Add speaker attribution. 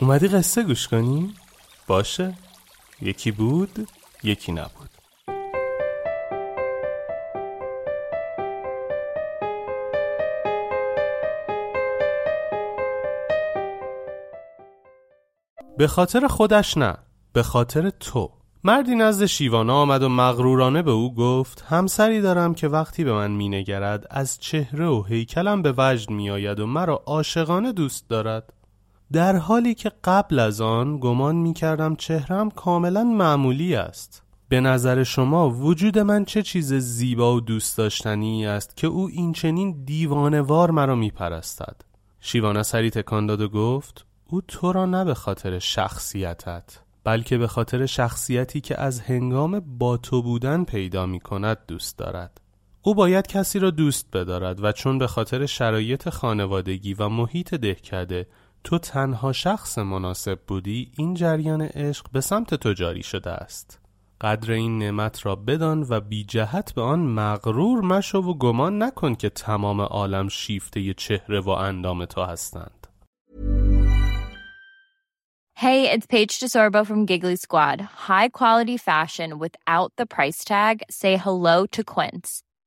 Speaker 1: اومدی قصه گوش کنی؟ باشه. یکی بود یکی نبود. به خاطر خودش نه به خاطر تو. مردی نزد شیوانا آمد و مغرورانه به او گفت همسری دارم که وقتی به من مینگرد از چهره و هیکلم به وجد میآید و مرا عاشقانه دوست دارد. در حالی که قبل از آن گمان می کردم چهرم کاملا معمولی است. به نظر شما وجود من چه چیز زیبا و دوست داشتنی است که او این چنین دیوانوار مرا می پرستد؟ شیوانا سری تکان داد و گفت او تو را نه به خاطر شخصیتت بلکه به خاطر شخصیتی که از هنگام با تو بودن پیدا می کند دوست دارد. او باید کسی را دوست بدارد و چون به خاطر شرایط خانوادگی و محیط دهکده تو تنها شخص مناسب بودی این جریان عشق به سمت تو جاری شده است قدر این نعمت را بدان و بی جهت به آن مغرور مشو و گمان نکن که تمام عالم شیفته چهره و اندام تو هستند
Speaker 2: Hey, it's Paige DeSorbo from Giggly Squad. High quality fashion without the price tag. Say hello to Quince.